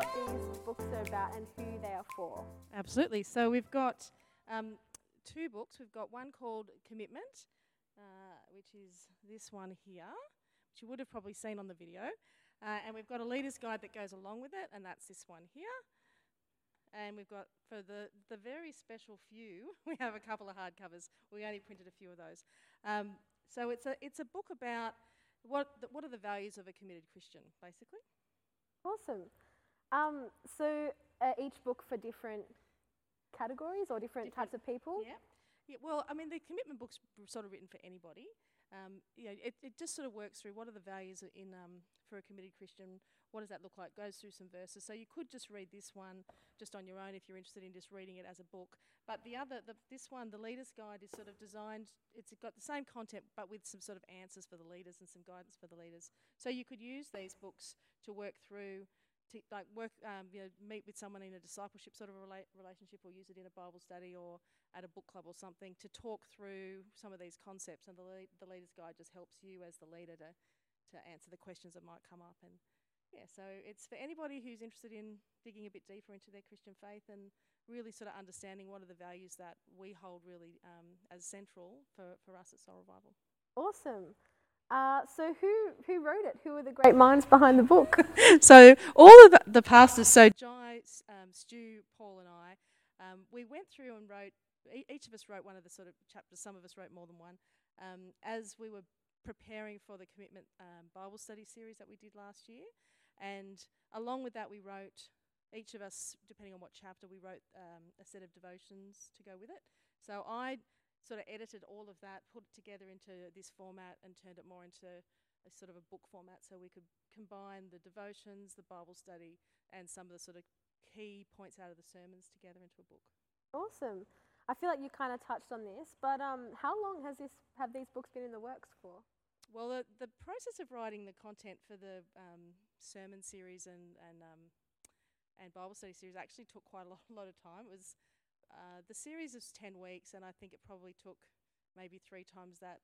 what these books are about and who they are for. Absolutely. So we've got um, two books. We've got one called Commitment, uh, which is this one here, which you would have probably seen on the video. Uh, and we've got a leader's guide that goes along with it, and that's this one here. And we've got, for the, the very special few, we have a couple of hardcovers. We only printed a few of those. Um, so it's a, it's a book about what, the, what are the values of a committed Christian, basically. Awesome. Um, so uh, each book for different categories or different, Different- types of people? Yeah. Yeah, well, I mean, the commitment book's sort of written for anybody. Um, you know, it, it just sort of works through what are the values in um, for a committed Christian. What does that look like? Goes through some verses. So you could just read this one just on your own if you're interested in just reading it as a book. But the other, the, this one, the leader's guide, is sort of designed. It's got the same content, but with some sort of answers for the leaders and some guidance for the leaders. So you could use these books to work through to like work, um, you know, meet with someone in a discipleship sort of a rela- relationship, or use it in a Bible study or at a book club or something to talk through some of these concepts. And the lead, the leader's guide just helps you as the leader to to answer the questions that might come up. And yeah, so it's for anybody who's interested in digging a bit deeper into their Christian faith and really sort of understanding what are the values that we hold really um, as central for, for us at Soul Revival. Awesome. Uh, so who who wrote it? Who are the great minds behind the book? so all of the, pastors, so Jai, um, Stu, Paul, and I, um, we went through and wrote. Each of us wrote one of the sort of chapters. Some of us wrote more than one. Um, as we were preparing for the commitment um, Bible study series that we did last year, and along with that, we wrote. Each of us, depending on what chapter, we wrote um, a set of devotions to go with it. So I sort of edited all of that, put it together into this format, and turned it more into a sort of a book format so we could combine the devotions, the Bible study, and some of the sort of key points out of the sermons together into a book. Awesome. I feel like you kind of touched on this, but um, how long has this have these books been in the works for? Well, the, the process of writing the content for the um, sermon series and and um, and Bible study series actually took quite a lot, lot of time. It was uh, the series is ten weeks, and I think it probably took maybe three times that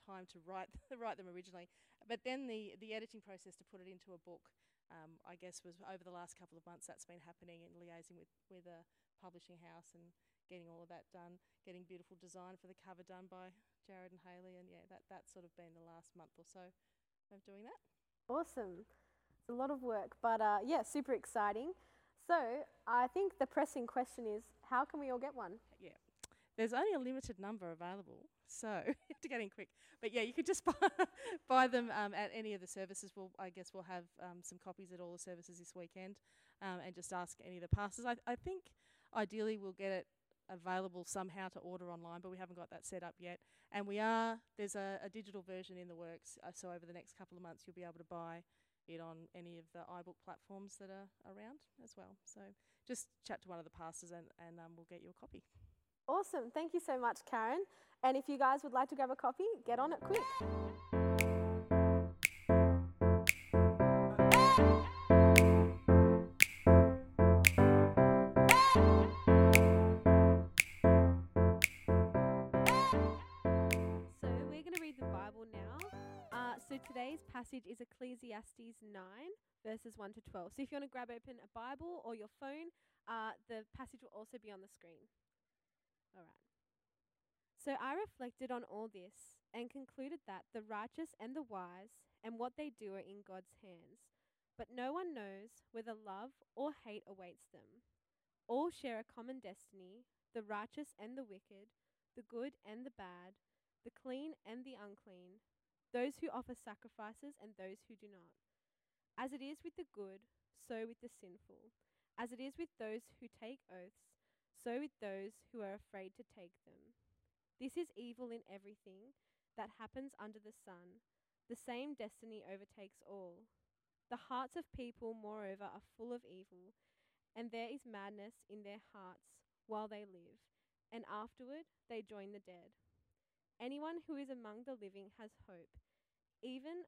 time to write write them originally. But then the the editing process to put it into a book, um, I guess, was over the last couple of months. That's been happening and liaising with with a publishing house and getting all of that done, getting beautiful design for the cover done by Jared and Haley, and yeah, that that's sort of been the last month or so of doing that. Awesome. It's a lot of work, but uh, yeah, super exciting. So I think the pressing question is, how can we all get one? Yeah. There's only a limited number available, so have to get in quick. But yeah, you could just buy, buy them um, at any of the services. We'll, I guess we'll have um, some copies at all the services this weekend, um, and just ask any of the passes. I, I think ideally we'll get it available somehow to order online, but we haven't got that set up yet. And we are there's a, a digital version in the works, uh, so over the next couple of months you'll be able to buy it on any of the iBook platforms that are around as well. So just chat to one of the pastors and, and um, we'll get you a copy. Awesome. Thank you so much, Karen. And if you guys would like to grab a copy, get on it quick. Today's passage is Ecclesiastes 9, verses 1 to 12. So if you want to grab open a Bible or your phone, uh, the passage will also be on the screen. All right. So I reflected on all this and concluded that the righteous and the wise and what they do are in God's hands. But no one knows whether love or hate awaits them. All share a common destiny the righteous and the wicked, the good and the bad, the clean and the unclean, those who offer sacrifices and those who do not. As it is with the good, so with the sinful. As it is with those who take oaths, so with those who are afraid to take them. This is evil in everything that happens under the sun. The same destiny overtakes all. The hearts of people, moreover, are full of evil, and there is madness in their hearts while they live, and afterward they join the dead. Anyone who is among the living has hope. Even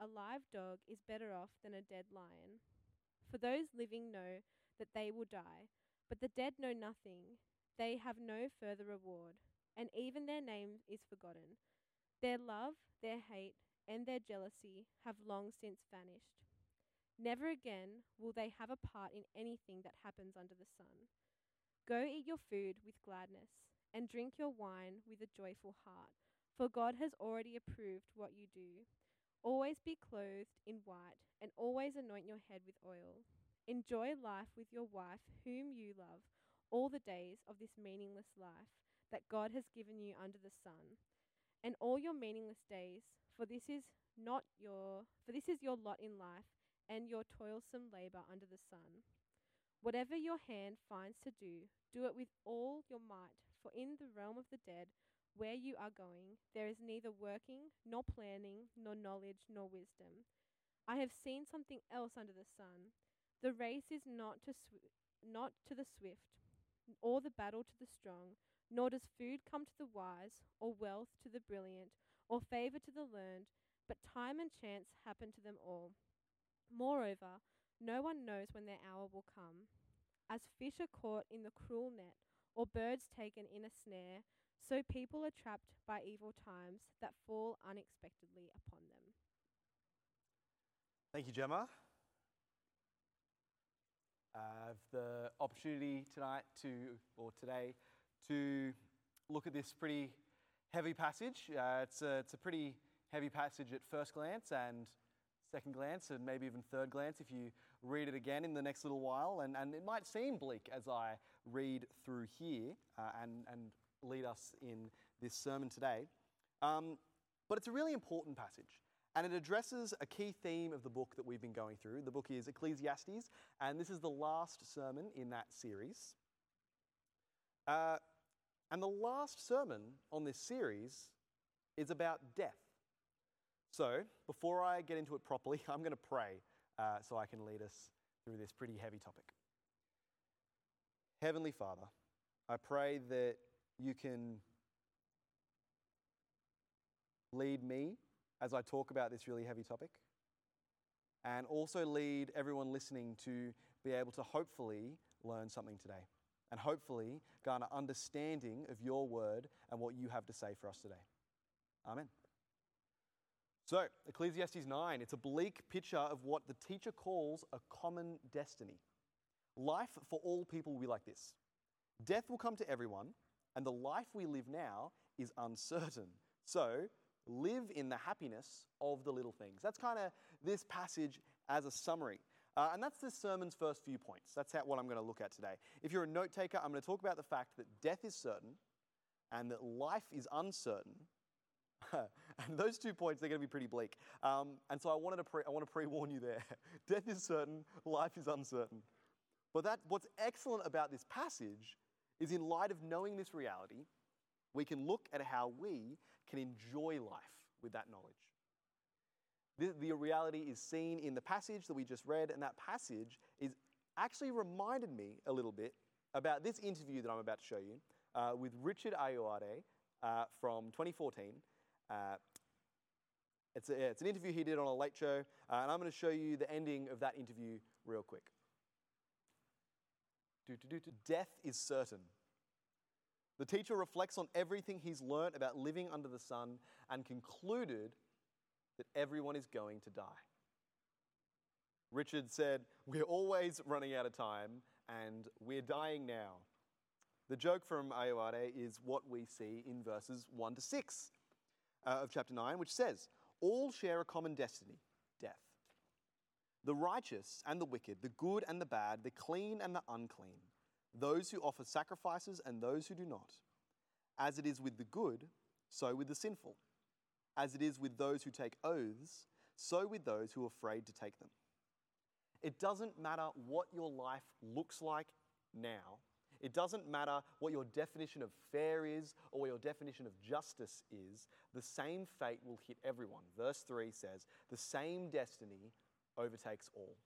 a live dog is better off than a dead lion. For those living know that they will die, but the dead know nothing. They have no further reward, and even their name is forgotten. Their love, their hate, and their jealousy have long since vanished. Never again will they have a part in anything that happens under the sun. Go eat your food with gladness, and drink your wine with a joyful heart, for God has already approved what you do. Always be clothed in white, and always anoint your head with oil. Enjoy life with your wife, whom you love, all the days of this meaningless life that God has given you under the sun, and all your meaningless days, for this is not your for this is your lot in life and your toilsome labor under the sun. Whatever your hand finds to do, do it with all your might, for in the realm of the dead, where you are going, there is neither working, nor planning, nor knowledge, nor wisdom. I have seen something else under the sun. The race is not to swi- not to the swift, or the battle to the strong, nor does food come to the wise, or wealth to the brilliant, or favor to the learned, but time and chance happen to them all. Moreover, no one knows when their hour will come. As fish are caught in the cruel net, or birds taken in a snare, so people are trapped by evil times that fall unexpectedly upon them. Thank you, Gemma. I have the opportunity tonight to, or today, to look at this pretty heavy passage. Uh, it's, a, it's a pretty heavy passage at first glance and second glance, and maybe even third glance if you read it again in the next little while. And, and it might seem bleak as I read through here uh, and, and lead us in this sermon today. Um, but it's a really important passage. And it addresses a key theme of the book that we've been going through. The book is Ecclesiastes, and this is the last sermon in that series. Uh, and the last sermon on this series is about death. So, before I get into it properly, I'm going to pray uh, so I can lead us through this pretty heavy topic. Heavenly Father, I pray that you can lead me as I talk about this really heavy topic, and also lead everyone listening to be able to hopefully learn something today, and hopefully garner understanding of your word and what you have to say for us today. Amen. So, Ecclesiastes 9, it's a bleak picture of what the teacher calls a common destiny. Life for all people will be like this death will come to everyone, and the life we live now is uncertain. So, live in the happiness of the little things. That's kind of this passage as a summary. Uh, and that's this sermon's first few points. That's how, what I'm going to look at today. If you're a note taker, I'm going to talk about the fact that death is certain and that life is uncertain. and those two points, they're going to be pretty bleak. Um, and so I, wanted to pre- I want to pre warn you there. death is certain, life is uncertain. But that, what's excellent about this passage is in light of knowing this reality, we can look at how we can enjoy life with that knowledge. The, the, reality is seen in the passage that we just read, and that passage is actually reminded me a little bit about this interview that I'm about to show you uh, with Richard Ayoade uh, from 2014. Uh, it's, a, it's, an interview he did on a late show, uh, and I'm going to show you the ending of that interview real quick. Death is certain. The teacher reflects on everything he's learnt about living under the sun and concluded that everyone is going to die. Richard said, We're always running out of time and we're dying now. The joke from Ayoade is what we see in verses 1 to 6 uh, of chapter 9, which says, All share a common destiny, death. The righteous and the wicked, the good and the bad, the clean and the unclean those who offer sacrifices and those who do not. As it is with the good, so with the sinful. As it is with those who take oaths, so with those who are afraid to take them. It doesn't matter what your life looks like now. It doesn't matter what your definition of fair is or what your definition of justice is. The same fate will hit everyone. Verse 3 says, The same destiny overtakes all.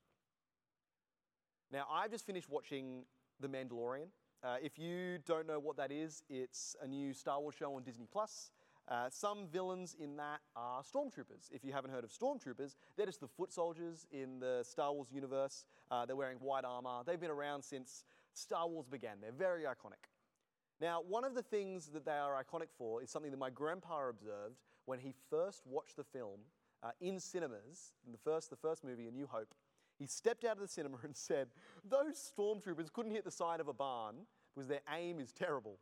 Now, I've just finished watching the Mandalorian. Uh, if you don't know what that is, it's a new Star Wars show on Disney Plus. Uh, some villains in that are stormtroopers. If you haven't heard of stormtroopers, they're just the foot soldiers in the Star Wars universe. Uh, they're wearing white armor. They've been around since Star Wars began. They're very iconic. Now, one of the things that they are iconic for is something that my grandpa observed when he first watched the film uh, in cinemas, in the first, the first movie, A New Hope. He stepped out of the cinema and said, Those stormtroopers couldn't hit the side of a barn because their aim is terrible.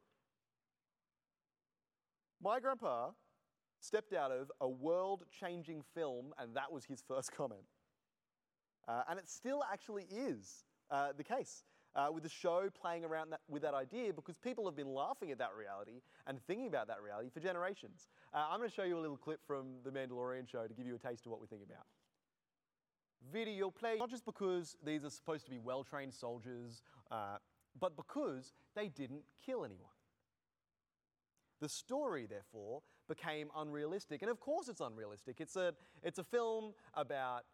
My grandpa stepped out of a world changing film, and that was his first comment. Uh, and it still actually is uh, the case uh, with the show playing around that, with that idea because people have been laughing at that reality and thinking about that reality for generations. Uh, I'm going to show you a little clip from The Mandalorian show to give you a taste of what we think about. Video play, not just because these are supposed to be well trained soldiers, uh, but because they didn't kill anyone. The story, therefore, became unrealistic. And of course, it's unrealistic. It's a, it's a film about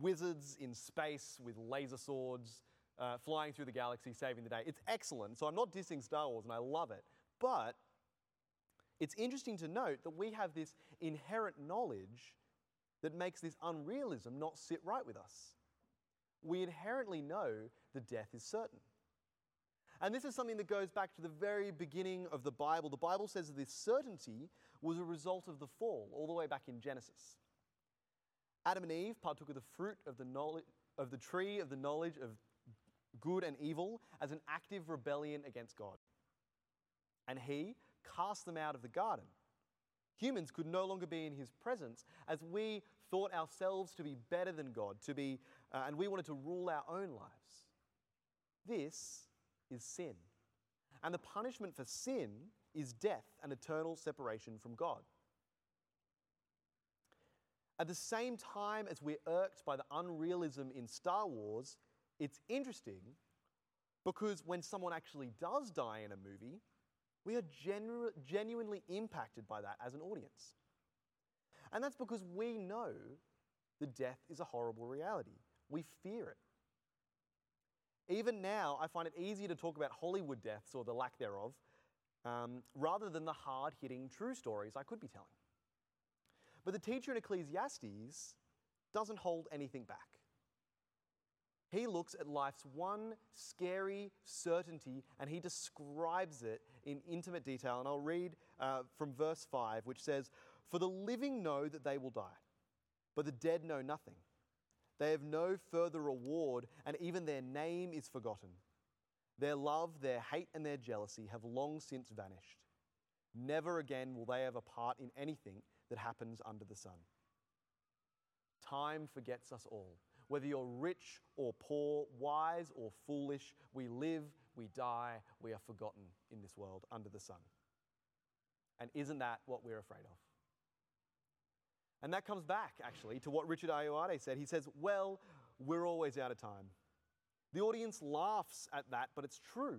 wizards in space with laser swords uh, flying through the galaxy, saving the day. It's excellent. So I'm not dissing Star Wars, and I love it. But it's interesting to note that we have this inherent knowledge that makes this unrealism not sit right with us. We inherently know that death is certain. And this is something that goes back to the very beginning of the Bible. The Bible says that this certainty was a result of the fall, all the way back in Genesis. Adam and Eve partook of the fruit of the, knowledge, of the tree of the knowledge of good and evil as an active rebellion against God. And he cast them out of the garden. Humans could no longer be in his presence as we thought ourselves to be better than God, to be, uh, and we wanted to rule our own lives. This is sin. And the punishment for sin is death and eternal separation from God. At the same time as we're irked by the unrealism in Star Wars, it's interesting because when someone actually does die in a movie, we are genu- genuinely impacted by that as an audience. And that's because we know the death is a horrible reality. We fear it. Even now, I find it easier to talk about Hollywood deaths or the lack thereof um, rather than the hard hitting true stories I could be telling. But the teacher in Ecclesiastes doesn't hold anything back. He looks at life's one scary certainty and he describes it in intimate detail. And I'll read uh, from verse 5, which says, For the living know that they will die, but the dead know nothing. They have no further reward, and even their name is forgotten. Their love, their hate, and their jealousy have long since vanished. Never again will they have a part in anything that happens under the sun. Time forgets us all. Whether you're rich or poor, wise or foolish, we live, we die, we are forgotten in this world under the sun. And isn't that what we're afraid of? And that comes back, actually, to what Richard Ayoade said. He says, Well, we're always out of time. The audience laughs at that, but it's true.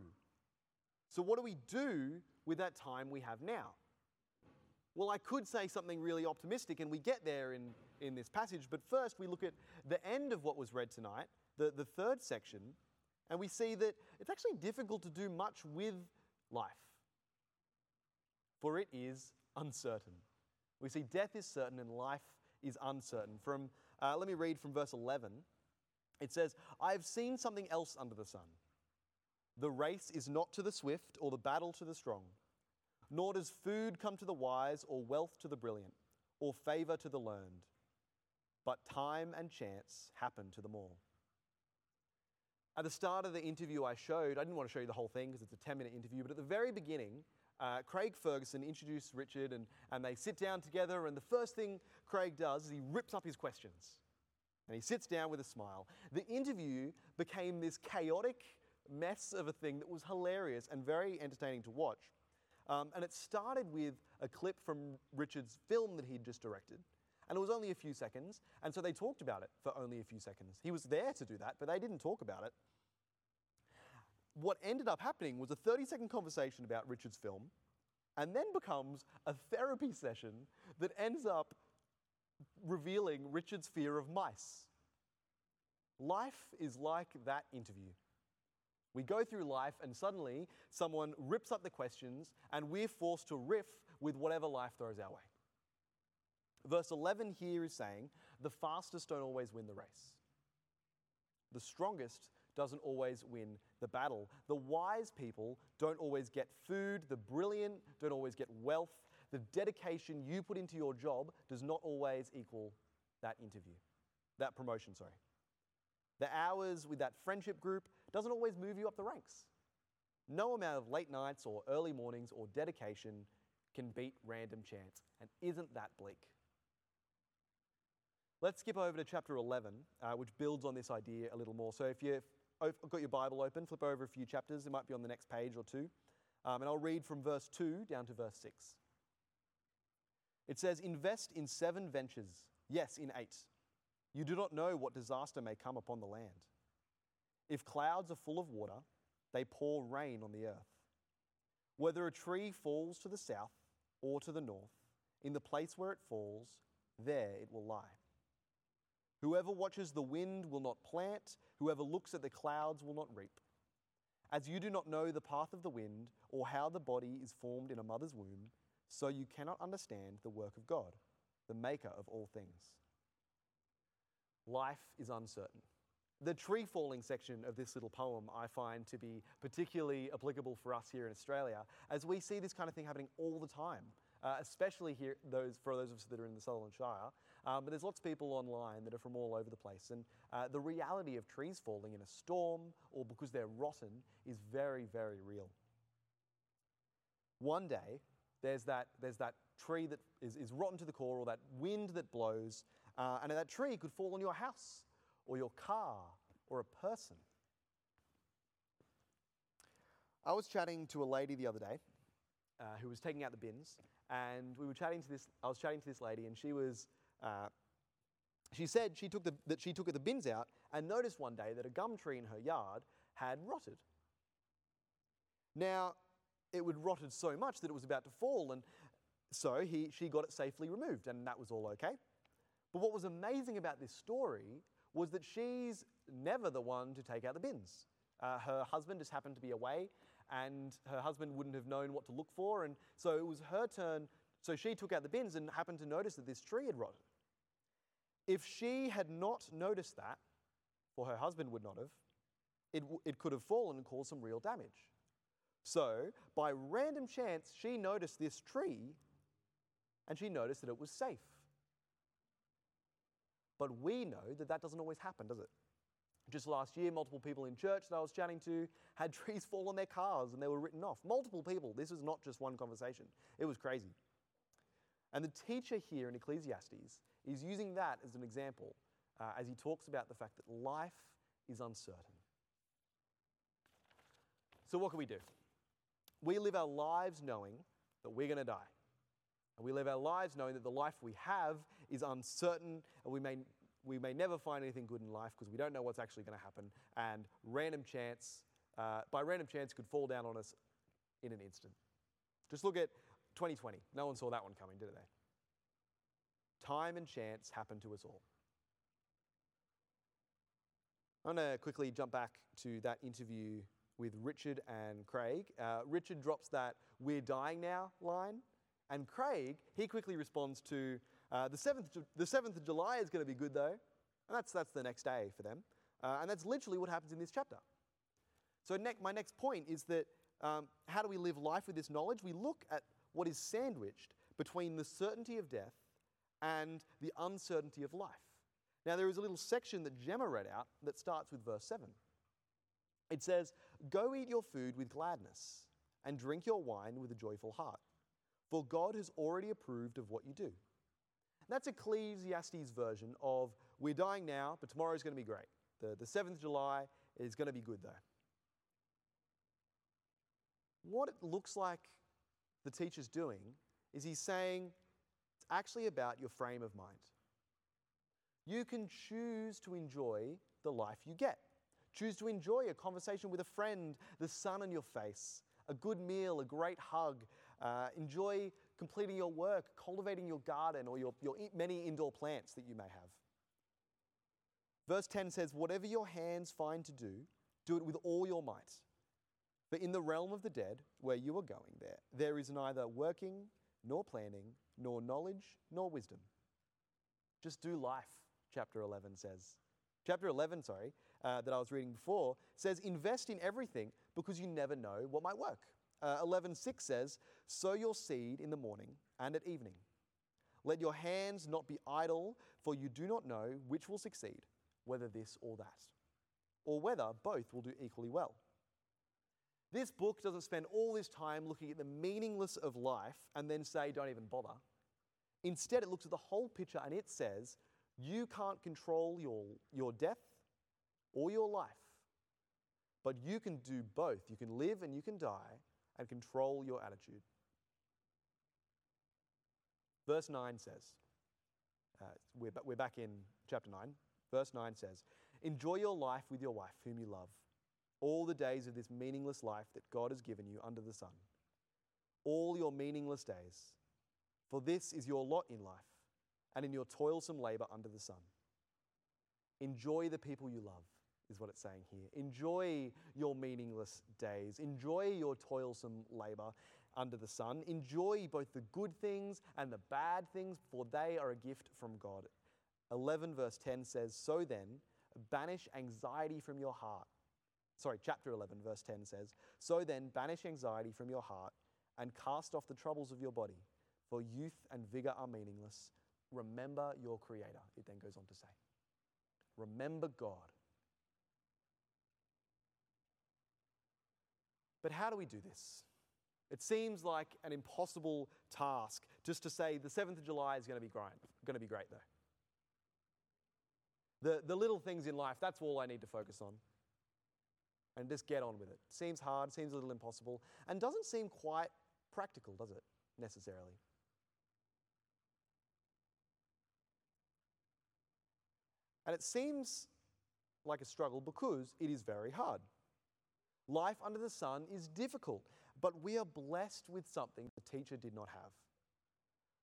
So, what do we do with that time we have now? Well, I could say something really optimistic, and we get there in, in this passage, but first we look at the end of what was read tonight, the, the third section, and we see that it's actually difficult to do much with life, for it is uncertain. We see death is certain and life is uncertain. From, uh, let me read from verse 11. It says, I have seen something else under the sun. The race is not to the swift or the battle to the strong, nor does food come to the wise or wealth to the brilliant or favor to the learned, but time and chance happen to them all. At the start of the interview I showed, I didn't want to show you the whole thing because it's a 10 minute interview, but at the very beginning, uh, Craig Ferguson introduced Richard and, and they sit down together. And the first thing Craig does is he rips up his questions and he sits down with a smile. The interview became this chaotic mess of a thing that was hilarious and very entertaining to watch. Um, and it started with a clip from Richard's film that he'd just directed. And it was only a few seconds. And so they talked about it for only a few seconds. He was there to do that, but they didn't talk about it what ended up happening was a 30 second conversation about Richard's film, and then becomes a therapy session that ends up revealing Richard's fear of mice. Life is like that interview. We go through life, and suddenly someone rips up the questions, and we're forced to riff with whatever life throws our way. Verse 11 here is saying the fastest don't always win the race, the strongest doesn't always win the battle. The wise people don't always get food, the brilliant don't always get wealth. The dedication you put into your job does not always equal that interview, that promotion, sorry. The hours with that friendship group doesn't always move you up the ranks. No amount of late nights or early mornings or dedication can beat random chance. And isn't that bleak? Let's skip over to chapter 11, uh, which builds on this idea a little more. So if you've got your Bible open, flip over a few chapters. It might be on the next page or two. Um, and I'll read from verse 2 down to verse 6. It says, Invest in seven ventures, yes, in eight. You do not know what disaster may come upon the land. If clouds are full of water, they pour rain on the earth. Whether a tree falls to the south or to the north, in the place where it falls, there it will lie. Whoever watches the wind will not plant, whoever looks at the clouds will not reap. As you do not know the path of the wind or how the body is formed in a mother's womb, so you cannot understand the work of God, the maker of all things. Life is uncertain. The tree falling section of this little poem I find to be particularly applicable for us here in Australia, as we see this kind of thing happening all the time, uh, especially here those, for those of us that are in the Sutherland Shire. Um, but there's lots of people online that are from all over the place. And uh, the reality of trees falling in a storm or because they're rotten is very, very real. One day, there's that, there's that tree that is, is rotten to the core or that wind that blows, uh, and that tree could fall on your house or your car or a person. I was chatting to a lady the other day uh, who was taking out the bins, and we were chatting to this. I was chatting to this lady, and she was. Uh, she said she took the, that she took the bins out and noticed one day that a gum tree in her yard had rotted. Now, it would rotted so much that it was about to fall, and so he, she got it safely removed, and that was all okay. But what was amazing about this story was that she's never the one to take out the bins. Uh, her husband just happened to be away, and her husband wouldn't have known what to look for, and so it was her turn. So she took out the bins and happened to notice that this tree had rotted. If she had not noticed that, or her husband would not have, it, it could have fallen and caused some real damage. So, by random chance, she noticed this tree and she noticed that it was safe. But we know that that doesn't always happen, does it? Just last year, multiple people in church that I was chatting to had trees fall on their cars and they were written off. Multiple people. This was not just one conversation, it was crazy. And the teacher here in Ecclesiastes is using that as an example uh, as he talks about the fact that life is uncertain. So, what can we do? We live our lives knowing that we're going to die. And we live our lives knowing that the life we have is uncertain and we may, we may never find anything good in life because we don't know what's actually going to happen. And random chance, uh, by random chance, could fall down on us in an instant. Just look at 2020. No one saw that one coming, did they? Time and chance happen to us all. I'm going to quickly jump back to that interview with Richard and Craig. Uh, Richard drops that we're dying now line and Craig, he quickly responds to uh, the, 7th, the 7th of July is going to be good though. And that's, that's the next day for them. Uh, and that's literally what happens in this chapter. So, ne- my next point is that um, how do we live life with this knowledge? We look at what is sandwiched between the certainty of death and the uncertainty of life. Now, there is a little section that Gemma read out that starts with verse 7. It says, Go eat your food with gladness and drink your wine with a joyful heart for God has already approved of what you do. That's Ecclesiastes' version of we're dying now, but tomorrow is going to be great. The, the 7th of July is going to be good though. What it looks like the teacher's doing is he's saying it's actually about your frame of mind. You can choose to enjoy the life you get. Choose to enjoy a conversation with a friend, the sun on your face, a good meal, a great hug, uh, enjoy completing your work, cultivating your garden or your, your many indoor plants that you may have. Verse 10 says, Whatever your hands find to do, do it with all your might. For in the realm of the dead, where you are going there, there is neither working, nor planning, nor knowledge, nor wisdom. Just do life, chapter 11 says. Chapter 11, sorry, uh, that I was reading before, says, Invest in everything because you never know what might work. Uh, 11:6 says, "Sow your seed in the morning and at evening. Let your hands not be idle, for you do not know which will succeed, whether this or that." or whether both will do equally well. This book doesn't spend all this time looking at the meaningless of life and then say, don't even bother. Instead, it looks at the whole picture and it says, you can't control your, your death or your life, but you can do both. You can live and you can die and control your attitude. Verse 9 says, uh, we're, we're back in chapter 9. Verse 9 says, Enjoy your life with your wife, whom you love, all the days of this meaningless life that God has given you under the sun. All your meaningless days. For this is your lot in life and in your toilsome labor under the sun. Enjoy the people you love, is what it's saying here. Enjoy your meaningless days. Enjoy your toilsome labor under the sun. Enjoy both the good things and the bad things, for they are a gift from God. 11 verse 10 says, So then, banish anxiety from your heart. Sorry, chapter 11 verse 10 says, So then, banish anxiety from your heart and cast off the troubles of your body, for youth and vigor are meaningless. Remember your Creator, it then goes on to say. Remember God. But how do we do this? It seems like an impossible task just to say the 7th of July is going to be great, going to be great though. The, the little things in life, that's all I need to focus on. And just get on with it. Seems hard, seems a little impossible, and doesn't seem quite practical, does it, necessarily? And it seems like a struggle because it is very hard. Life under the sun is difficult, but we are blessed with something the teacher did not have.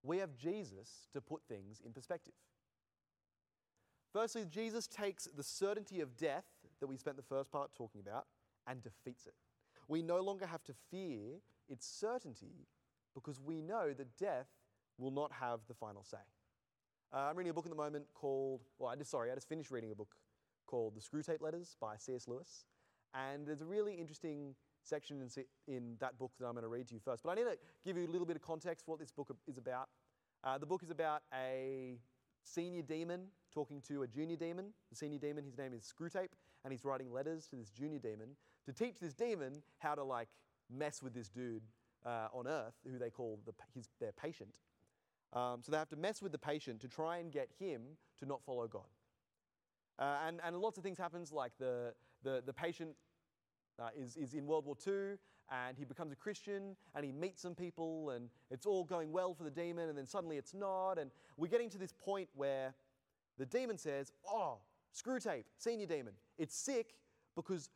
We have Jesus to put things in perspective. Firstly, Jesus takes the certainty of death that we spent the first part talking about and defeats it. We no longer have to fear its certainty because we know that death will not have the final say. Uh, I'm reading a book at the moment called, well, I just, sorry, I just finished reading a book called The Screwtape Letters by C.S. Lewis. And there's a really interesting section in, in that book that I'm going to read to you first. But I need to give you a little bit of context for what this book is about. Uh, the book is about a senior demon talking to a junior demon. The senior demon, his name is Screwtape, and he's writing letters to this junior demon to teach this demon how to like mess with this dude uh, on Earth, who they call the, his, their patient. Um, so they have to mess with the patient to try and get him to not follow God. Uh, and, and lots of things happens, like the, the, the patient uh, is, is in World War II and he becomes a Christian and he meets some people and it's all going well for the demon and then suddenly it's not. And we're getting to this point where the demon says, Oh, Screwtape, senior demon, it's sick because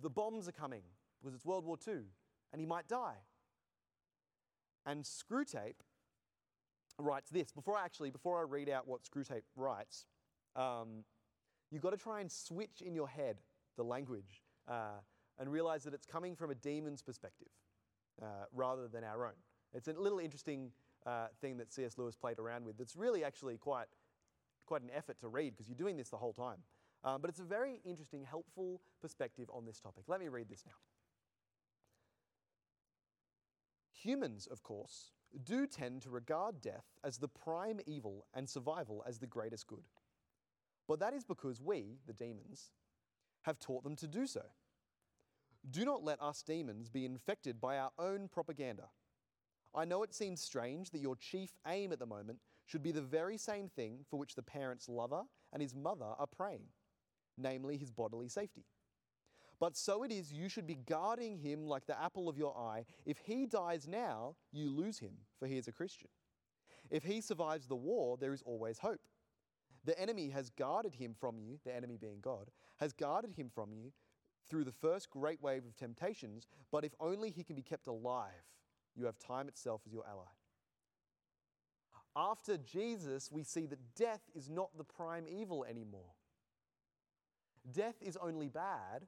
the bombs are coming, because it's World War II and he might die. And Screwtape writes this. Before I actually, before I read out what Screwtape writes, um, you've got to try and switch in your head the language uh, and realize that it's coming from a demon's perspective uh, rather than our own. It's a little interesting uh, thing that C.S. Lewis played around with that's really actually quite, quite an effort to read because you're doing this the whole time. Um, but it's a very interesting, helpful perspective on this topic. Let me read this now. Humans, of course, do tend to regard death as the prime evil and survival as the greatest good. But that is because we, the demons, have taught them to do so. Do not let us demons be infected by our own propaganda. I know it seems strange that your chief aim at the moment should be the very same thing for which the parent's lover and his mother are praying, namely his bodily safety. But so it is, you should be guarding him like the apple of your eye. If he dies now, you lose him, for he is a Christian. If he survives the war, there is always hope. The enemy has guarded him from you, the enemy being God, has guarded him from you through the first great wave of temptations, but if only he can be kept alive, you have time itself as your ally. After Jesus, we see that death is not the prime evil anymore. Death is only bad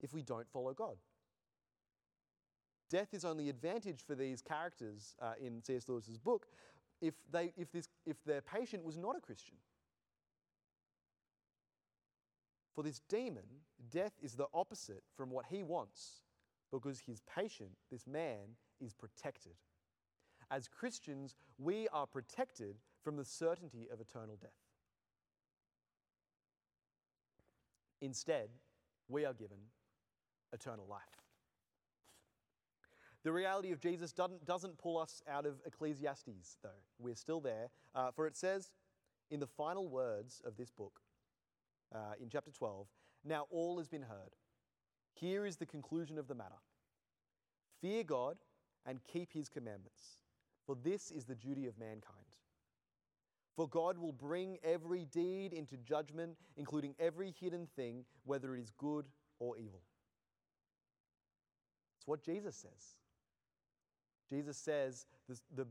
if we don't follow God. Death is only advantage for these characters uh, in C.S. Lewis's book if, they, if, this, if their patient was not a Christian. For this demon, death is the opposite from what he wants because his patient, this man, is protected. As Christians, we are protected from the certainty of eternal death. Instead, we are given eternal life. The reality of Jesus doesn't, doesn't pull us out of Ecclesiastes, though. We're still there. Uh, for it says in the final words of this book, uh, in chapter 12, now all has been heard. Here is the conclusion of the matter Fear God and keep his commandments, for this is the duty of mankind. For God will bring every deed into judgment, including every hidden thing, whether it is good or evil. It's what Jesus says. Jesus says the, the,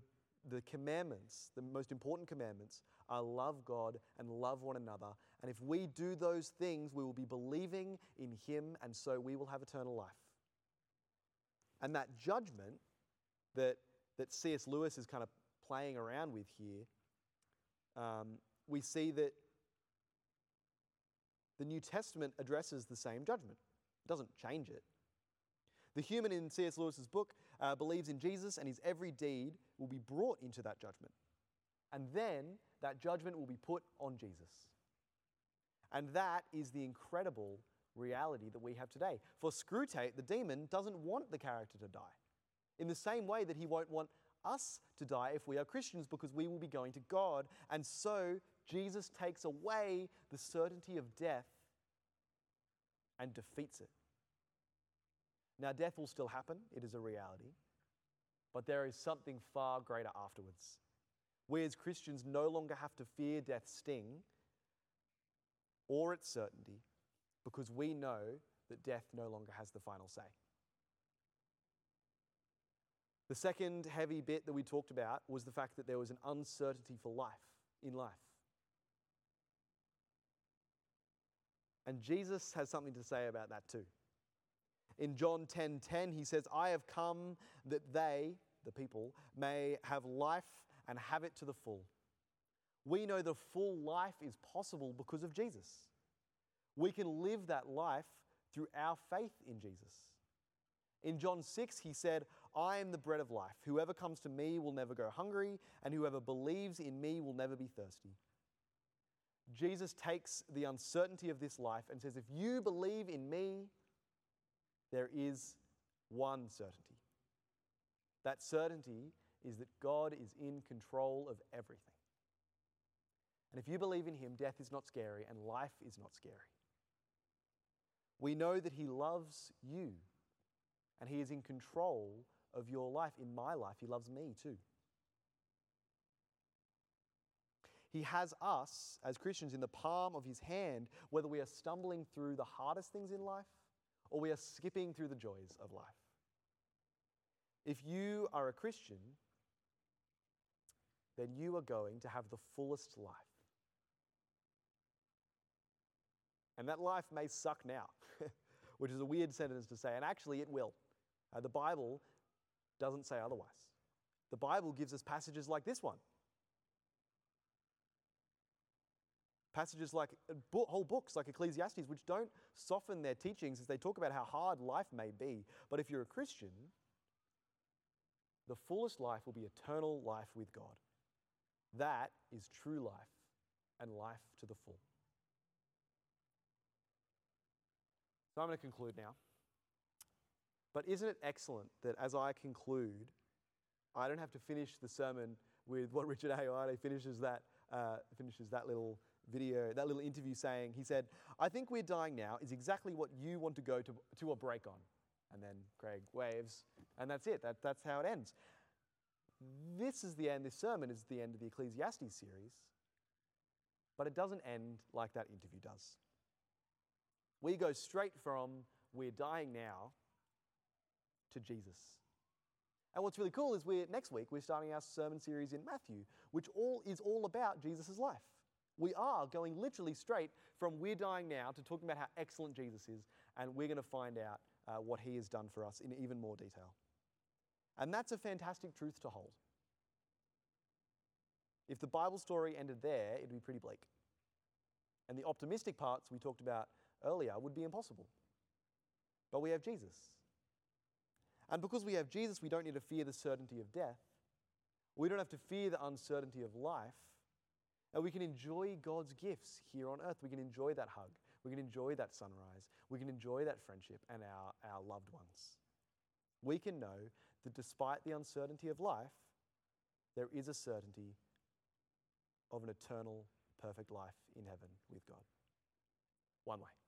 the commandments, the most important commandments, are love God and love one another. And if we do those things, we will be believing in Him, and so we will have eternal life. And that judgment that, that C.S. Lewis is kind of playing around with here, um, we see that the New Testament addresses the same judgment. It doesn't change it. The human in C.S. Lewis's book uh, believes in Jesus, and his every deed will be brought into that judgment. And then that judgment will be put on Jesus. And that is the incredible reality that we have today. For Screwtape, the demon doesn't want the character to die. In the same way that he won't want us to die if we are Christians because we will be going to God. And so Jesus takes away the certainty of death and defeats it. Now, death will still happen, it is a reality, but there is something far greater afterwards. We as Christians no longer have to fear death's sting or its certainty because we know that death no longer has the final say. The second heavy bit that we talked about was the fact that there was an uncertainty for life in life. And Jesus has something to say about that too. In John 10:10 10, 10, he says, "I have come that they, the people, may have life and have it to the full." We know the full life is possible because of Jesus. We can live that life through our faith in Jesus. In John 6, he said, I am the bread of life. Whoever comes to me will never go hungry, and whoever believes in me will never be thirsty. Jesus takes the uncertainty of this life and says, If you believe in me, there is one certainty. That certainty is that God is in control of everything. And if you believe in Him, death is not scary and life is not scary. We know that He loves you and He is in control of your life. In my life, He loves me too. He has us as Christians in the palm of His hand, whether we are stumbling through the hardest things in life or we are skipping through the joys of life. If you are a Christian, then you are going to have the fullest life. And that life may suck now, which is a weird sentence to say, and actually it will. Uh, the Bible doesn't say otherwise. The Bible gives us passages like this one. Passages like uh, whole books like Ecclesiastes, which don't soften their teachings as they talk about how hard life may be. But if you're a Christian, the fullest life will be eternal life with God. That is true life and life to the full. So I'm going to conclude now. But isn't it excellent that as I conclude, I don't have to finish the sermon with what Richard Ayoade finishes that, uh, finishes that little video, that little interview saying, he said, I think we're dying now is exactly what you want to go to, to a break on. And then Craig waves, and that's it. That, that's how it ends. This is the end, this sermon is the end of the Ecclesiastes series, but it doesn't end like that interview does. We go straight from we're dying now to Jesus. And what's really cool is we're next week we're starting our sermon series in Matthew, which all is all about Jesus' life. We are going literally straight from we're dying now to talking about how excellent Jesus is, and we're going to find out uh, what he has done for us in even more detail. And that's a fantastic truth to hold. If the Bible story ended there, it'd be pretty bleak. And the optimistic parts we talked about earlier would be impossible. But we have Jesus. And because we have Jesus, we don't need to fear the certainty of death. We don't have to fear the uncertainty of life. And we can enjoy God's gifts here on earth. We can enjoy that hug. We can enjoy that sunrise. We can enjoy that friendship and our, our loved ones. We can know that despite the uncertainty of life, there is a certainty of an eternal, perfect life in heaven with God. One way.